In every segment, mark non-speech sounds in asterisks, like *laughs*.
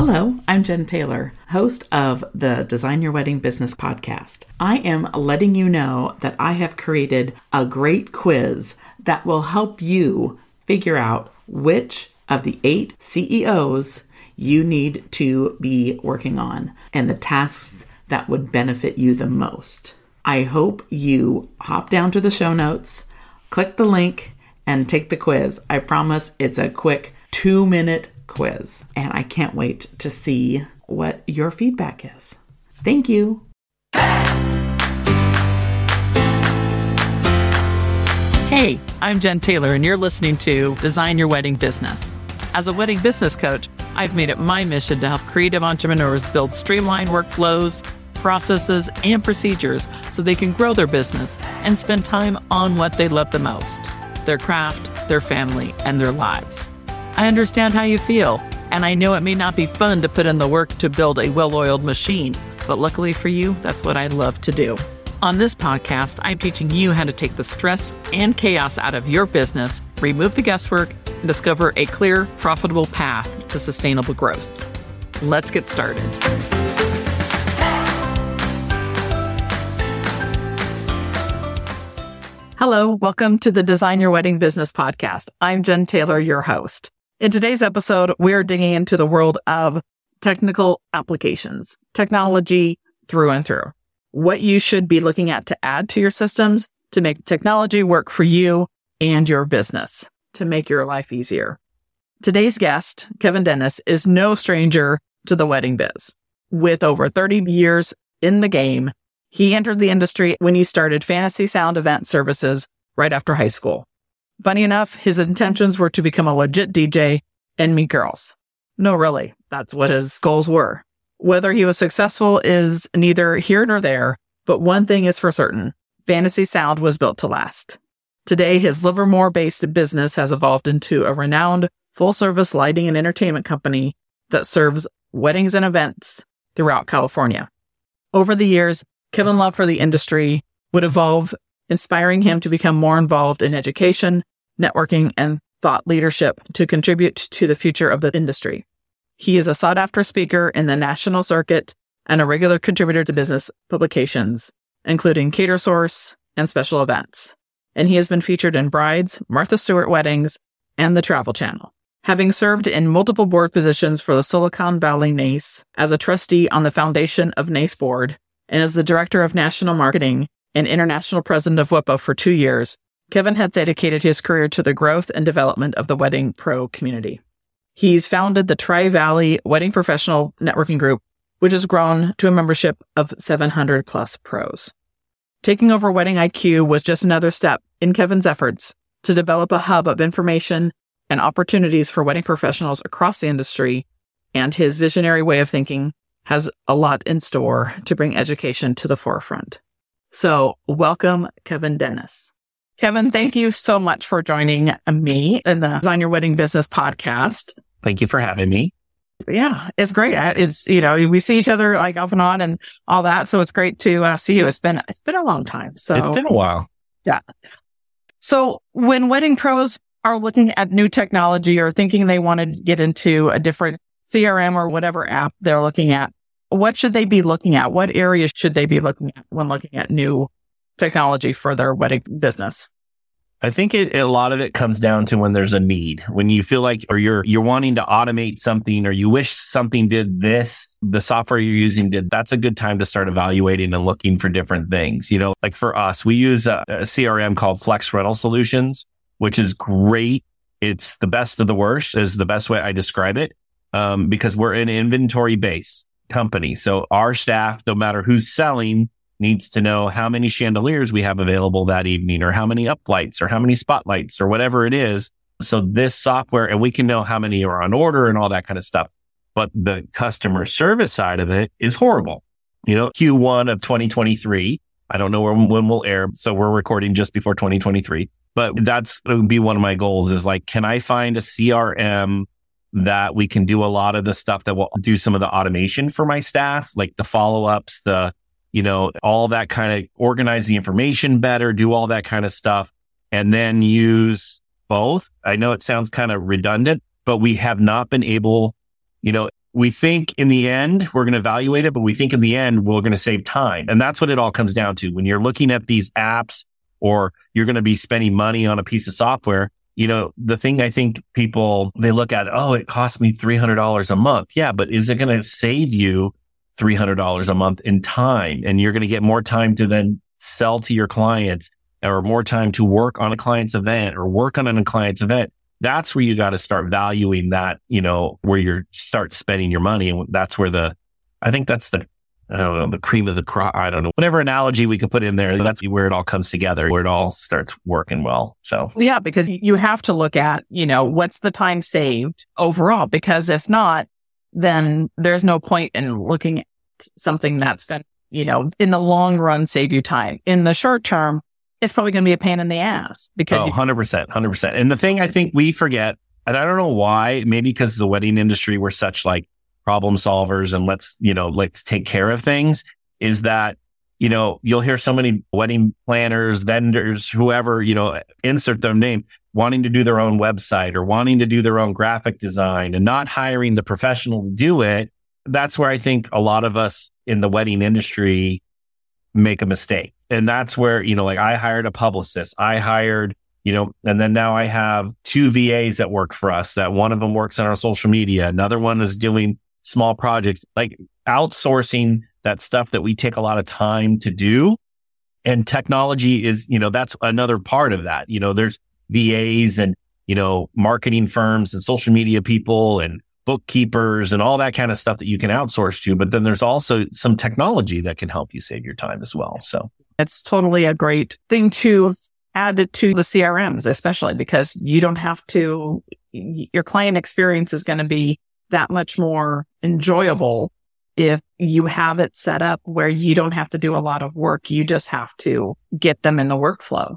Hello, I'm Jen Taylor, host of the Design Your Wedding Business podcast. I am letting you know that I have created a great quiz that will help you figure out which of the eight CEOs you need to be working on and the tasks that would benefit you the most. I hope you hop down to the show notes, click the link, and take the quiz. I promise it's a quick two minute quiz, and I can't wait to see what your feedback is. Thank you. Hey, I'm Jen Taylor, and you're listening to Design Your Wedding Business. As a wedding business coach, I've made it my mission to help creative entrepreneurs build streamlined workflows, processes, and procedures so they can grow their business and spend time on what they love the most their craft, their family, and their lives. I understand how you feel, and I know it may not be fun to put in the work to build a well oiled machine, but luckily for you, that's what I love to do. On this podcast, I'm teaching you how to take the stress and chaos out of your business, remove the guesswork, and discover a clear, profitable path to sustainable growth. Let's get started. Hello, welcome to the Design Your Wedding Business podcast. I'm Jen Taylor, your host. In today's episode, we're digging into the world of technical applications, technology through and through, what you should be looking at to add to your systems to make technology work for you and your business to make your life easier. Today's guest, Kevin Dennis, is no stranger to the wedding biz. With over 30 years in the game, he entered the industry when he started Fantasy Sound Event Services right after high school. Funny enough, his intentions were to become a legit DJ and meet girls. No, really, that's what his goals were. Whether he was successful is neither here nor there, but one thing is for certain Fantasy Sound was built to last. Today, his Livermore based business has evolved into a renowned full service lighting and entertainment company that serves weddings and events throughout California. Over the years, Kevin's love for the industry would evolve inspiring him to become more involved in education, networking, and thought leadership to contribute to the future of the industry. He is a sought after speaker in the national circuit and a regular contributor to business publications, including Catersource and special events. And he has been featured in Brides, Martha Stewart Weddings, and the Travel Channel. Having served in multiple board positions for the Silicon Valley NACE as a trustee on the foundation of NACE board and as the director of national marketing and international president of WIPA for two years, Kevin has dedicated his career to the growth and development of the wedding pro community. He's founded the Tri Valley Wedding Professional Networking Group, which has grown to a membership of 700 plus pros. Taking over Wedding IQ was just another step in Kevin's efforts to develop a hub of information and opportunities for wedding professionals across the industry, and his visionary way of thinking has a lot in store to bring education to the forefront. So welcome, Kevin Dennis. Kevin, thank you so much for joining me in the Design Your Wedding Business podcast. Thank you for having me. Yeah, it's great. It's, you know, we see each other like off and on and all that. So it's great to uh, see you. It's been, it's been a long time. So it's been a while. Yeah. So when wedding pros are looking at new technology or thinking they want to get into a different CRM or whatever app they're looking at, what should they be looking at? What areas should they be looking at when looking at new technology for their wedding business? I think it, a lot of it comes down to when there's a need, when you feel like, or you're, you're wanting to automate something, or you wish something did this, the software you're using did. That's a good time to start evaluating and looking for different things. You know, like for us, we use a, a CRM called Flex Rental Solutions, which is great. It's the best of the worst is the best way I describe it. Um, because we're an inventory base company. So our staff, no matter who's selling, needs to know how many chandeliers we have available that evening or how many uplights or how many spotlights or whatever it is. So this software and we can know how many are on order and all that kind of stuff. But the customer service side of it is horrible. You know, Q1 of 2023. I don't know when, when we'll air. So we're recording just before 2023, but that's be one of my goals is like, can I find a CRM that we can do a lot of the stuff that will do some of the automation for my staff, like the follow ups, the, you know, all that kind of organize the information better, do all that kind of stuff, and then use both. I know it sounds kind of redundant, but we have not been able, you know, we think in the end, we're going to evaluate it, but we think in the end, we're going to save time. And that's what it all comes down to. When you're looking at these apps or you're going to be spending money on a piece of software, you know, the thing I think people, they look at, oh, it costs me $300 a month. Yeah. But is it going to save you $300 a month in time? And you're going to get more time to then sell to your clients or more time to work on a client's event or work on a client's event that's where you got to start valuing that, you know, where you start spending your money. And that's where the, I think that's the, I don't know, the cream of the crop. I don't know, whatever analogy we could put in there. That's where it all comes together, where it all starts working well. So, yeah, because you have to look at, you know, what's the time saved overall? Because if not, then there's no point in looking at something that's going to, you know, in the long run, save you time. In the short term, it's probably going to be a pain in the ass because. Oh, you- 100%. 100%. And the thing I think we forget, and I don't know why, maybe because the wedding industry, we're such like problem solvers and let's, you know, let's take care of things is that, you know, you'll hear so many wedding planners, vendors, whoever, you know, insert their name wanting to do their own website or wanting to do their own graphic design and not hiring the professional to do it. That's where I think a lot of us in the wedding industry make a mistake and that's where, you know, like I hired a publicist, I hired, you know, and then now I have two VAs that work for us that one of them works on our social media. Another one is doing small projects, like outsourcing that stuff that we take a lot of time to do. And technology is, you know, that's another part of that. You know, there's VAs and, you know, marketing firms and social media people and bookkeepers and all that kind of stuff that you can outsource to. But then there's also some technology that can help you save your time as well. So it's totally a great thing to add to the CRMs, especially because you don't have to, your client experience is going to be that much more enjoyable if you have it set up where you don't have to do a lot of work. You just have to get them in the workflow.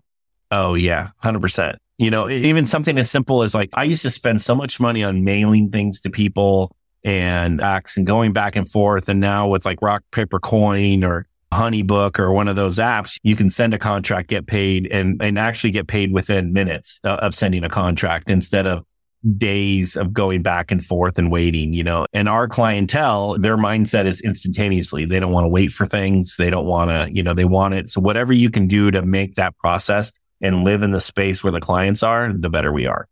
Oh yeah, 100%. You know, even something as simple as like, I used to spend so much money on mailing things to people and acts and going back and forth. And now with like Rock Paper Coin or Honeybook or one of those apps, you can send a contract, get paid and, and actually get paid within minutes uh, of sending a contract instead of days of going back and forth and waiting, you know, and our clientele, their mindset is instantaneously. They don't want to wait for things. They don't want to, you know, they want it. So whatever you can do to make that process and live in the space where the clients are, the better we are.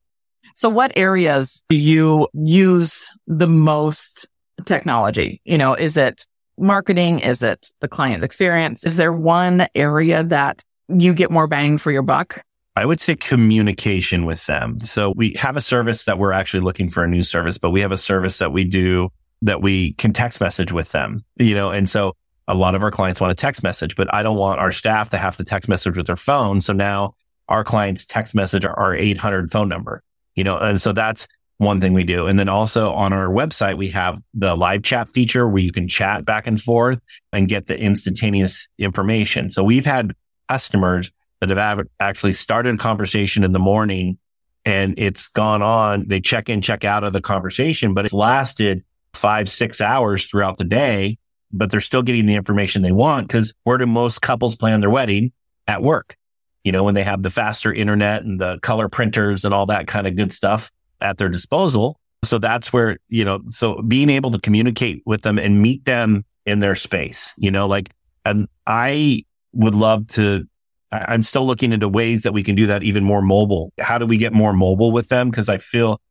So what areas do you use the most technology? You know, is it marketing? Is it the client experience? Is there one area that you get more bang for your buck? I would say communication with them. So we have a service that we're actually looking for a new service, but we have a service that we do that we can text message with them, you know, and so a lot of our clients want a text message, but I don't want our staff to have to text message with their phone. So now our clients text message our 800 phone number, you know, and so that's one thing we do. And then also on our website, we have the live chat feature where you can chat back and forth and get the instantaneous information. So we've had customers that have actually started a conversation in the morning and it's gone on. They check in, check out of the conversation, but it's lasted five, six hours throughout the day, but they're still getting the information they want because where do most couples plan their wedding? At work. You know, when they have the faster internet and the color printers and all that kind of good stuff at their disposal. So that's where, you know, so being able to communicate with them and meet them in their space, you know, like, and I would love to, I'm still looking into ways that we can do that even more mobile. How do we get more mobile with them? Cause I feel,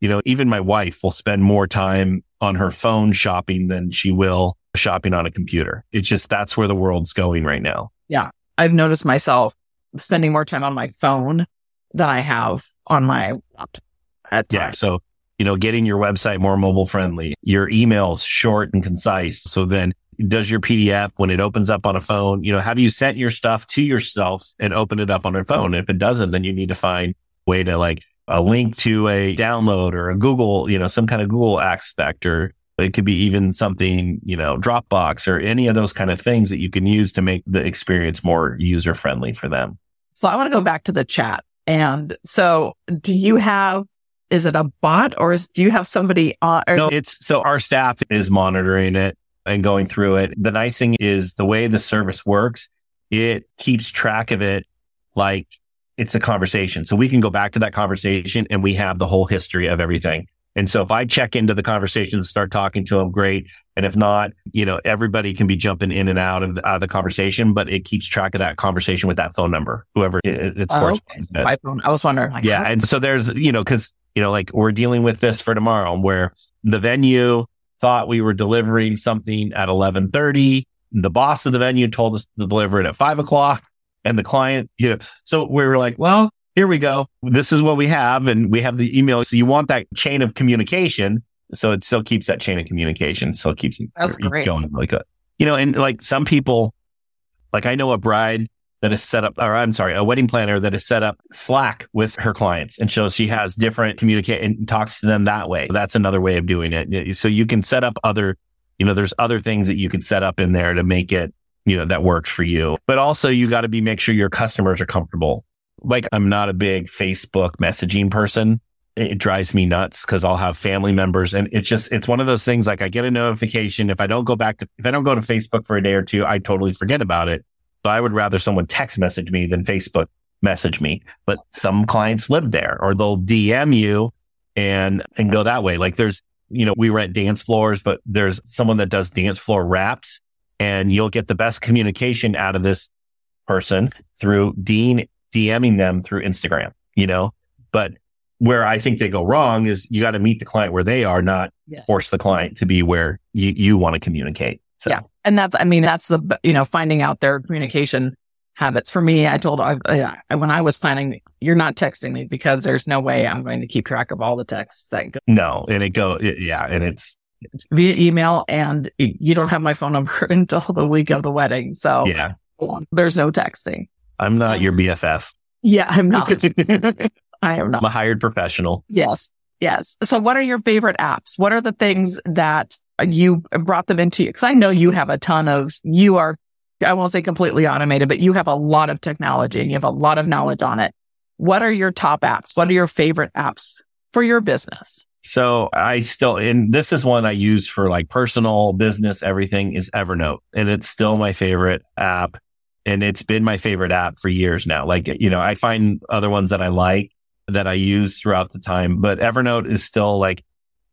you know, even my wife will spend more time on her phone shopping than she will shopping on a computer. It's just, that's where the world's going right now. Yeah. I've noticed myself spending more time on my phone than I have on my laptop at. Yeah. So, you know, getting your website more mobile friendly, your emails short and concise. So then does your PDF when it opens up on a phone, you know, have you sent your stuff to yourself and open it up on a phone? If it doesn't, then you need to find a way to like a link to a download or a Google, you know, some kind of Google aspect or it could be even something, you know, Dropbox or any of those kind of things that you can use to make the experience more user friendly for them. So I want to go back to the chat. And so do you have is it a bot or is, do you have somebody on? no, it's so our staff is monitoring it and going through it. The nice thing is the way the service works, it keeps track of it like it's a conversation. So we can go back to that conversation and we have the whole history of everything. And so if I check into the conversation and start talking to them, great. And if not, you know, everybody can be jumping in and out of the, out of the conversation, but it keeps track of that conversation with that phone number, whoever it, it's oh, my phone. I was wondering. Like, yeah. And so there's, you know, cause, you know, like we're dealing with this for tomorrow where the venue thought we were delivering something at 1130. The boss of the venue told us to deliver it at five o'clock and the client, you know, so we were like, well, here we go. This is what we have. And we have the email. So you want that chain of communication. So it still keeps that chain of communication, still keeps it That's great. going really good. You know, and like some people, like I know a bride that is set up, or I'm sorry, a wedding planner that is set up Slack with her clients. And so she has different communicate and talks to them that way. That's another way of doing it. So you can set up other, you know, there's other things that you can set up in there to make it, you know, that works for you. But also you got to be, make sure your customers are comfortable like I'm not a big Facebook messaging person. It drives me nuts because I'll have family members and it's just, it's one of those things like I get a notification. If I don't go back to, if I don't go to Facebook for a day or two, I totally forget about it. So I would rather someone text message me than Facebook message me. But some clients live there or they'll DM you and, and go that way. Like there's, you know, we rent dance floors, but there's someone that does dance floor wraps and you'll get the best communication out of this person through Dean DMing them through Instagram, you know, but where I think they go wrong is you got to meet the client where they are, not yes. force the client to be where you, you want to communicate. So. Yeah. And that's, I mean, that's the, you know, finding out their communication habits. For me, I told, I, when I was planning, you're not texting me because there's no way I'm going to keep track of all the texts that go. No. And it go, it, yeah. And it's, it's via email and you don't have my phone number *laughs* until the week of the wedding. So yeah, there's no texting. I'm not your BFF. Yeah, I'm not. *laughs* I am not. I'm a hired professional. Yes. Yes. So what are your favorite apps? What are the things that you brought them into? You? Cause I know you have a ton of, you are, I won't say completely automated, but you have a lot of technology and you have a lot of knowledge on it. What are your top apps? What are your favorite apps for your business? So I still, and this is one I use for like personal business, everything is Evernote and it's still my favorite app and it's been my favorite app for years now. Like, you know, I find other ones that I like that I use throughout the time, but Evernote is still like,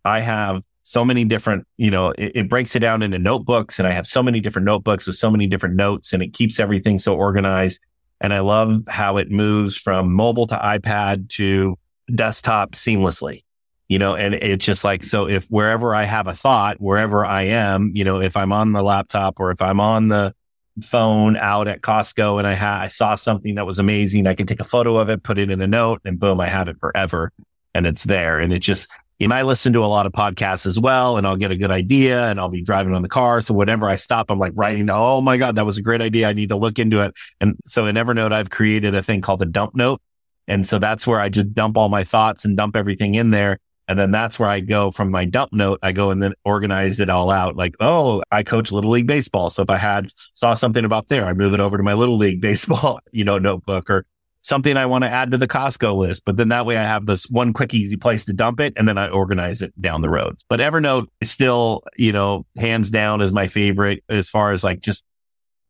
I have so many different, you know, it, it, breaks it down into notebooks and I have so many different notebooks with so many different notes and it keeps everything so organized. And I love how it moves from mobile to iPad to desktop seamlessly, you know, and it's just like, so if wherever I have a thought, wherever I am, you know, if I'm on the laptop or if I'm on the, phone out at Costco and I had, I saw something that was amazing. I can take a photo of it, put it in a note and boom, I have it forever and it's there. And it just, and I listen to a lot of podcasts as well and I'll get a good idea and I'll be driving on the car. So whenever I stop, I'm like writing, Oh my God, that was a great idea. I need to look into it. And so in Evernote, I've created a thing called a dump note. And so that's where I just dump all my thoughts and dump everything in there. And then that's where I go from my dump note. I go and then organize it all out. Like, oh, I coach little league baseball. So if I had saw something about there, I move it over to my little league *laughs* baseball, you know, notebook or something I want to add to the Costco list. But then that way I have this one quick, easy place to dump it. And then I organize it down the road. But Evernote is still, you know, hands down is my favorite as far as like just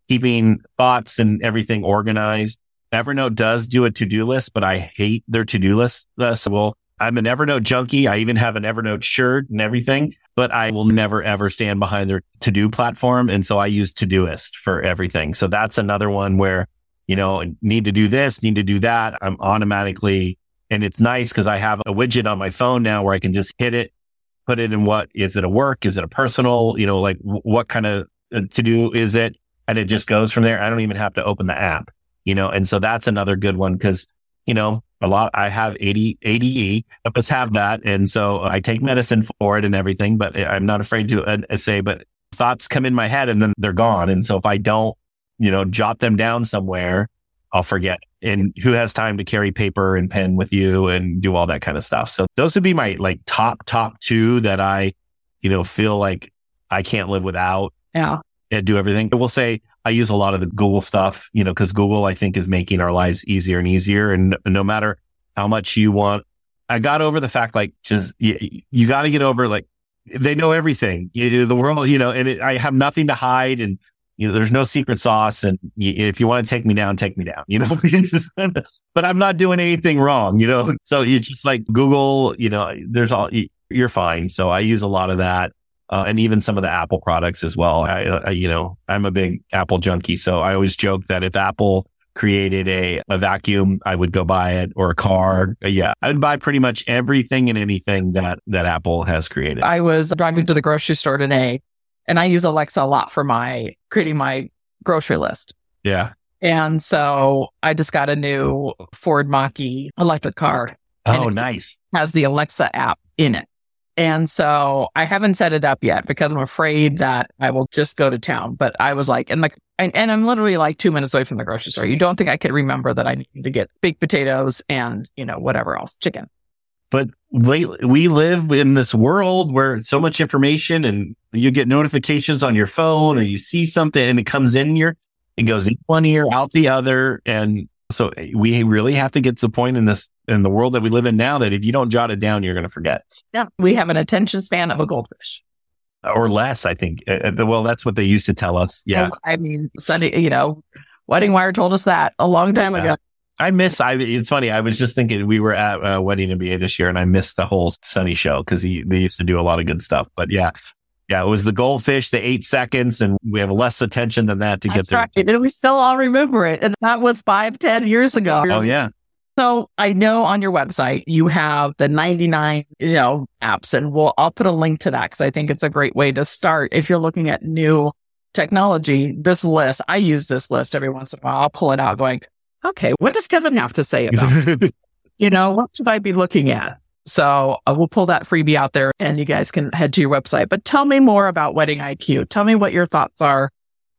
keeping thoughts and everything organized. Evernote does do a to-do list, but I hate their to-do list. Uh, so we'll I'm an Evernote junkie. I even have an Evernote shirt and everything, but I will never ever stand behind their to do platform. And so I use Todoist for everything. So that's another one where, you know, need to do this, need to do that. I'm automatically, and it's nice because I have a widget on my phone now where I can just hit it, put it in what is it a work? Is it a personal? You know, like what kind of uh, to do is it? And it just goes from there. I don't even have to open the app, you know, and so that's another good one because, you know, a lot. I have AD, ADE. Us have that. And so I take medicine for it and everything, but I'm not afraid to uh, say, but thoughts come in my head and then they're gone. And so if I don't, you know, jot them down somewhere, I'll forget. And who has time to carry paper and pen with you and do all that kind of stuff? So those would be my like top, top two that I, you know, feel like I can't live without. Yeah. And do everything. I will say I use a lot of the Google stuff, you know, because Google, I think, is making our lives easier and easier. And no matter how much you want, I got over the fact, like, just you, you got to get over, like, they know everything. You, do the world, you know, and it, I have nothing to hide, and you know, there's no secret sauce. And if you want to take me down, take me down. You know, *laughs* but I'm not doing anything wrong. You know, so you just like Google. You know, there's all you're fine. So I use a lot of that. Uh, and even some of the Apple products as well. I, I, you know, I'm a big Apple junkie. So I always joke that if Apple created a, a vacuum, I would go buy it or a car. Yeah. I would buy pretty much everything and anything that, that Apple has created. I was driving to the grocery store today and I use Alexa a lot for my creating my grocery list. Yeah. And so I just got a new Ford Mach-E electric car. Oh, nice. Has the Alexa app in it. And so I haven't set it up yet because I'm afraid that I will just go to town. But I was like, and the, and, and I'm literally like two minutes away from the grocery store. You don't think I could remember that I need to get baked potatoes and, you know, whatever else, chicken. But lately, we live in this world where so much information and you get notifications on your phone or you see something and it comes in your, it goes in one ear, out the other. And so we really have to get to the point in this in the world that we live in now that if you don't jot it down, you're going to forget. Yeah. We have an attention span of a goldfish. Or less, I think. Uh, uh well, that's what they used to tell us. Yeah. I mean, Sunday, you know, Wedding Wire told us that a long time yeah. ago. I miss. I. It's funny. I was just thinking we were at uh, Wedding MBA this year, and I missed the whole Sonny show because he they used to do a lot of good stuff. But yeah, yeah, it was the goldfish, the eight seconds, and we have less attention than that to That's get there. Right. And we still all remember it, and that was five, ten years ago. Oh yeah, so I know on your website you have the 99, you know, apps and we'll, I'll put a link to that because I think it's a great way to start. If you're looking at new technology, this list, I use this list every once in a while. I'll pull it out going, okay, what does Kevin have to say about, *laughs* you know, what should I be looking at? So uh, we'll pull that freebie out there and you guys can head to your website, but tell me more about Wedding IQ. Tell me what your thoughts are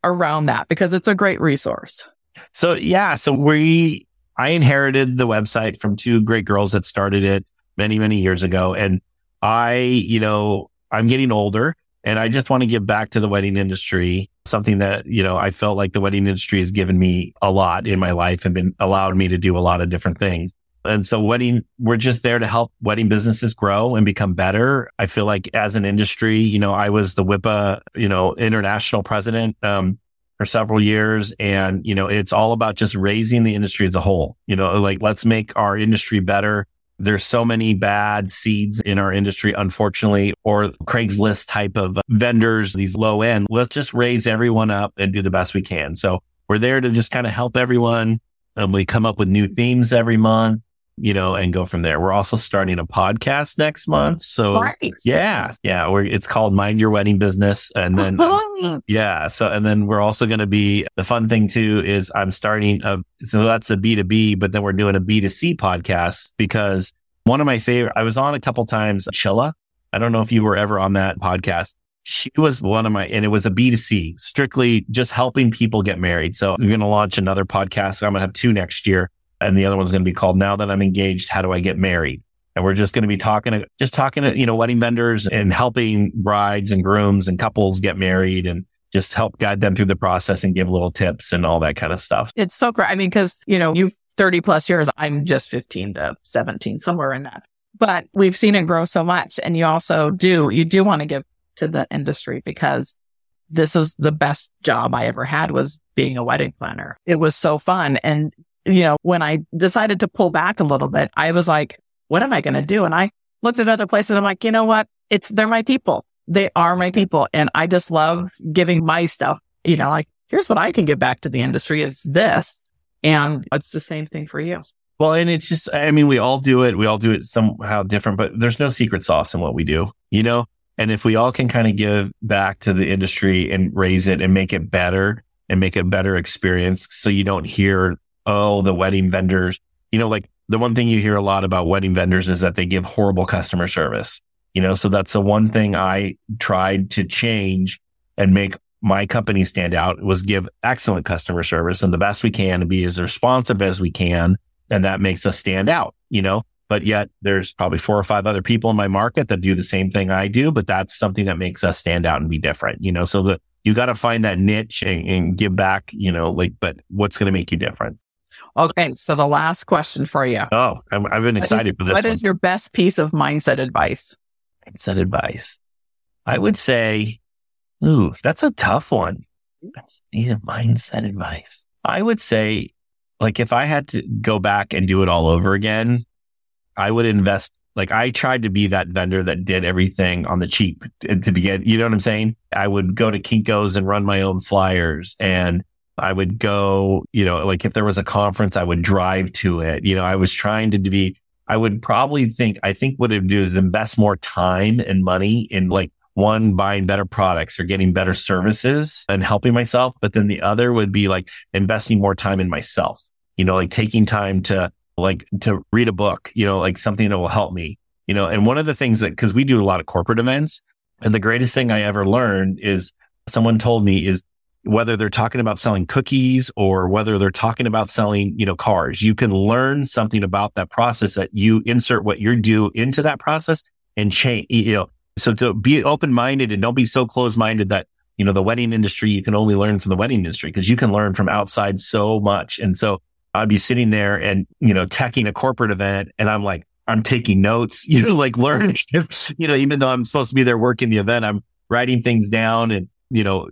around that because it's a great resource. So yeah, so we I inherited the website from two great girls that started it many, many years ago. And I, you know, I'm getting older and I just want to give back to the wedding industry, something that, you know, I felt like the wedding industry has given me a lot in my life and been allowed me to do a lot of different things. And so wedding, we're just there to help wedding businesses grow and become better. I feel like as an industry, you know, I was the WIPA, you know, international president. Um, for several years. And, you know, it's all about just raising the industry as a whole. You know, like let's make our industry better. There's so many bad seeds in our industry, unfortunately, or Craigslist type of vendors, these low end. Let's just raise everyone up and do the best we can. So we're there to just kind of help everyone. And we come up with new themes every month you know, and go from there. We're also starting a podcast next month. So right. yeah, yeah, we're, it's called Mind Your Wedding Business. And *laughs* then, yeah. So, and then we're also going to be the fun thing too is I'm starting a, so that's a B2B, but then we're doing a B2C podcast because one of my favorite, I was on a couple times, Chilla. I don't know if you were ever on that podcast. She was one of my, and it was a B2C, strictly just helping people get married. So we're going to launch another podcast. I'm going to have two next year and the other one's going to be called Now That I'm Engaged, How Do I Get Married? And we're just going to be talking to, just talking to, you know, wedding vendors and helping brides and grooms and couples get married and just help guide them through the process and give little tips and all that kind of stuff. It's so great. I mean, cause you know, you've 30 plus years. I'm just 15 to 17, somewhere in that, but we've seen it grow so much. And you also do, you do want to give to the industry because this was the best job I ever had was being a wedding planner. It was so fun. And you know, when I decided to pull back a little bit, I was like, what am I going to do? And I looked at other places. I'm like, you know what? It's, they're my people. They are my people. And I just love giving my stuff, you know, like, here's what I can give back to the industry is this. And it's the same thing for you. Well, and it's just, I mean, we all do it. We all do it somehow different, but there's no secret sauce in what we do, you know? And if we all can kind of give back to the industry and raise it and make it better and make a better experience so you don't hear oh, the wedding vendors, you know, like the one thing you hear a lot about wedding vendors is that they give horrible customer service. You know, so that's the one thing I tried to change and make my company stand out was give excellent customer service and the best we can to be as responsive as we can. And that makes us stand out, you know, but yet there's probably four or five other people in my market that do the same thing I do, but that's something that makes us stand out and be different, you know, so that you got to find that niche and, and, give back, you know, like, but what's going to make you different? Okay, so the last question for you. Oh, i have been excited is, for this. What one. is your best piece of mindset advice? Mindset advice. I would say, ooh, that's a tough one. That's mindset advice. I would say, like, if I had to go back and do it all over again, I would invest Like I tried to be that vendor that did everything on the cheap to begin. You know what I'm saying? I would go to Kinko's and run my own flyers and I would go, you know, like if there was a conference, I would drive to it. You know, I was trying to be, I would probably think, I think what it would do is invest more time and money in like one, buying better products or getting better services and helping myself. But then the other would be like investing more time in myself, you know, like taking time to like to read a book, you know, like something that will help me, you know, and one of the things that, cause we do a lot of corporate events and the greatest thing I ever learned is someone told me is whether they're talking about selling cookies or whether they're talking about selling, you know, cars, you can learn something about that process that you insert what you do into that process and change, you know, so to be open minded and don't be so close minded that, you know, the wedding industry, you can only learn from the wedding industry because you can learn from outside so much. And so I'd be sitting there and, you know, teching a corporate event and I'm like, I'm taking notes, *laughs* you know, like learning, *laughs* you know, even though I'm supposed to be there working the event, I'm writing things down and, you know,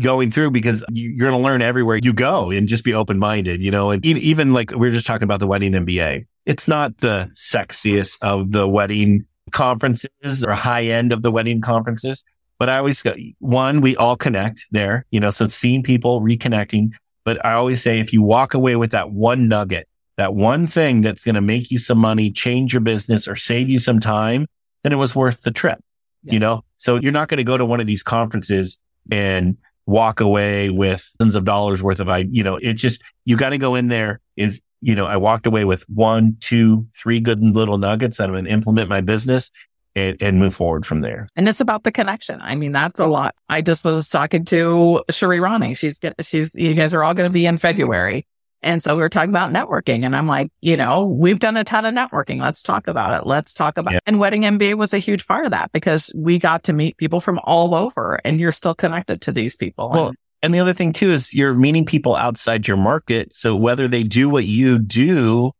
going through because you're going to learn everywhere you go and just be open minded, you know, and even like we are just talking about the wedding MBA. It's not the sexiest of the wedding conferences or high end of the wedding conferences, but I always go, one, we all connect there, you know, so seeing people reconnecting. But I always say if you walk away with that one nugget, that one thing that's going to make you some money, change your business or save you some time, then it was worth the trip, yeah. you know? So you're not going to go to one of these conferences and walk away with tons of dollars worth of, I, you know, it just, you got to go in there is, you know, I walked away with one, two, three good little nuggets that I'm going to implement my business and, and move forward from there. And it's about the connection. I mean, that's a lot. I just was talking to Sheree Ronnie. She's, she's, you guys are all going to be in February. And so we were talking about networking and I'm like, you know, we've done a ton of networking. Let's talk about it. Let's talk about yeah. it. And Wedding MBA was a huge part of that because we got to meet people from all over and you're still connected to these people. Well, and, and the other thing too is you're meeting people outside your market. So whether they do what you do,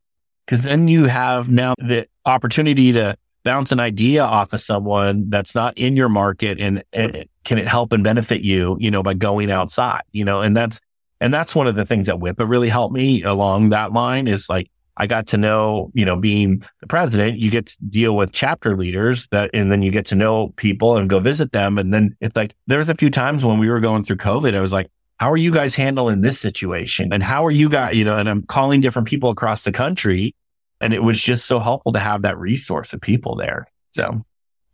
because then you have now the opportunity to bounce an idea off of someone that's not in your market and, and can it help and benefit you, you know, by going outside, you know, and that's, and that's one of the things that WIPA really helped me along that line is like, I got to know, you know, being the president, you get to deal with chapter leaders that, and then you get to know people and go visit them. And then it's like, there's a few times when we were going through COVID, I was like, how are you guys handling this situation? And how are you guys, you know, and I'm calling different people across the country and it was just so helpful to have that resource of people there. So,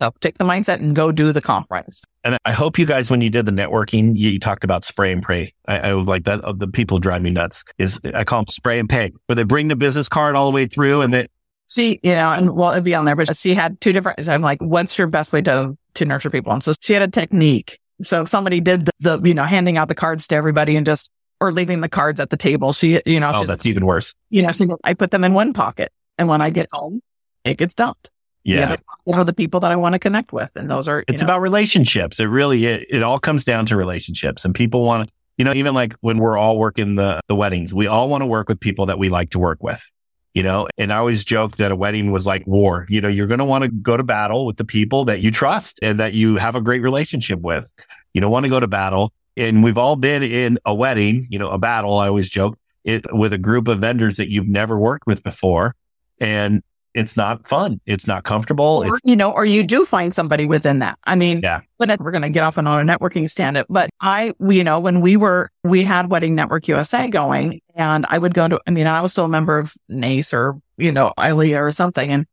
so take the mindset and go do the conference. And I hope you guys, when you did the networking, you, you talked about spray and pray. I, I was like that. Uh, the people drive me nuts. Is I call them spray and pay, where they bring the business card all the way through, and then she, you know, and well, it'd be on there, but she had two different. I'm like, what's your best way to to nurture people? And so she had a technique. So if somebody did the, the you know, handing out the cards to everybody and just or leaving the cards at the table, she, you know, oh, that's even worse. You know, she, I put them in one pocket. And when I get home, it gets dumped. Yeah. You know, the people that I want to connect with. And those are, it's know, about relationships. It really, it, it all comes down to relationships and people want to, you know, even like when we're all working the, the weddings, we all want to work with people that we like to work with, you know, and I always joke that a wedding was like war. You know, you're going to want to go to battle with the people that you trust and that you have a great relationship with. You don't want to go to battle. And we've all been in a wedding, you know, a battle. I always joke it with a group of vendors that you've never worked with before and it's not fun. It's not comfortable. Or, you know, or you do find somebody within that. I mean, yeah. but we're going to get off on a networking stand up. But I, you know, when we were, we had Wedding Network USA going and I would go to, I mean, I was still a member of NACE or, you know, ILEA or something. And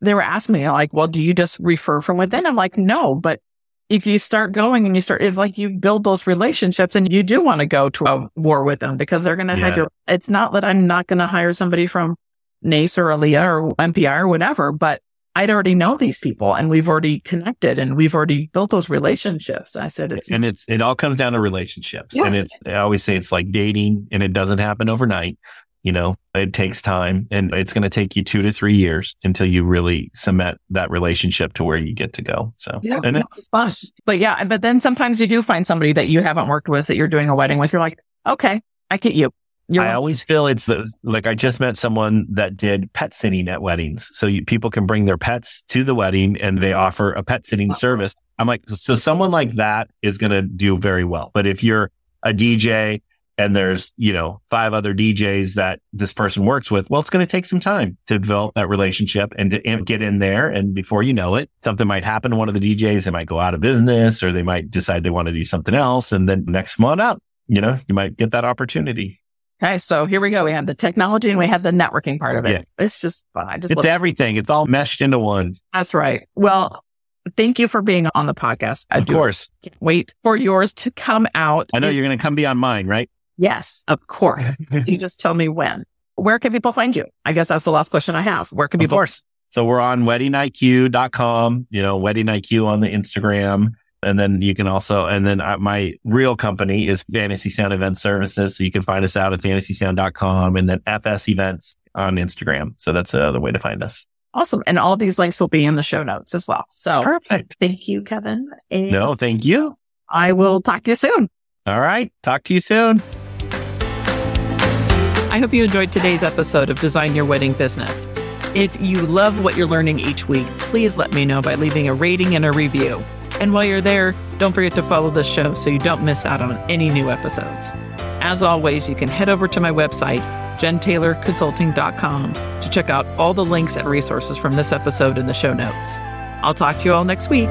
they were asking me like, well, do you just refer from within? I'm like, no, but if you start going and you start, if like you build those relationships and you do want to go to a war with them because they're going to yeah. have your, it's not that I'm not going to hire somebody from NACE or ILEA or MPI or whatever, but I'd already know these people and we've already connected and we've already built those relationships. I said it's and it's it all comes down to relationships. Yeah. And it's I always say it's like dating and it doesn't happen overnight. You know, it takes time and it's going to take you two to three years until you really cement that relationship to where you get to go. So, yeah, it's fun. But yeah, but then sometimes you do find somebody that you haven't worked with that you're doing a wedding with. You're like, okay, I get you. You're I always feel it's the like I just met someone that did pet sitting at weddings, so you, people can bring their pets to the wedding and they offer a pet sitting uh-huh. service. I'm like, so someone like that is going to do very well. But if you're a DJ and there's, you know, five other DJs that this person works with, well, it's going to take some time to develop that relationship and to get in there. And before you know it, something might happen to one of the DJs. They might go out of business or they might decide they want to do something else. And then next month up, you know, you might get that opportunity. Okay. So here we go. We have the technology and we have the networking part of it. Yeah. It's just fun. I just, it's everything. It's all meshed into one. That's right. Well, Thank you for being on the podcast. I of course. Can't wait for yours to come out. I know you're going to come be on mine, right? Yes, of course. *laughs* you just tell me when. Where can people find you? I guess that's the last question I have. Where can people? Of course. So we're on weddingiq.com, you know, weddingiq on the Instagram. And then you can also, and then uh, my real company is Fantasy Sound Event Services. So you can find us out at fantasysound.com and then FS Events on Instagram. So that's another way to find us. Awesome. And all these links will be in the show notes as well. So perfect. Thank you, Kevin. And no, thank you. I will talk to you soon. All right. Talk to you soon. I hope you enjoyed today's episode of Design Your Wedding Business. If you love what you're learning each week, please let me know by leaving a rating and a review. And while you're there, don't forget to follow the show so you don't miss out on any new episodes. As always, you can head over to my website, jentaylorconsulting.com, to check out all the links and resources from this episode in the show notes. I'll talk to you all next week.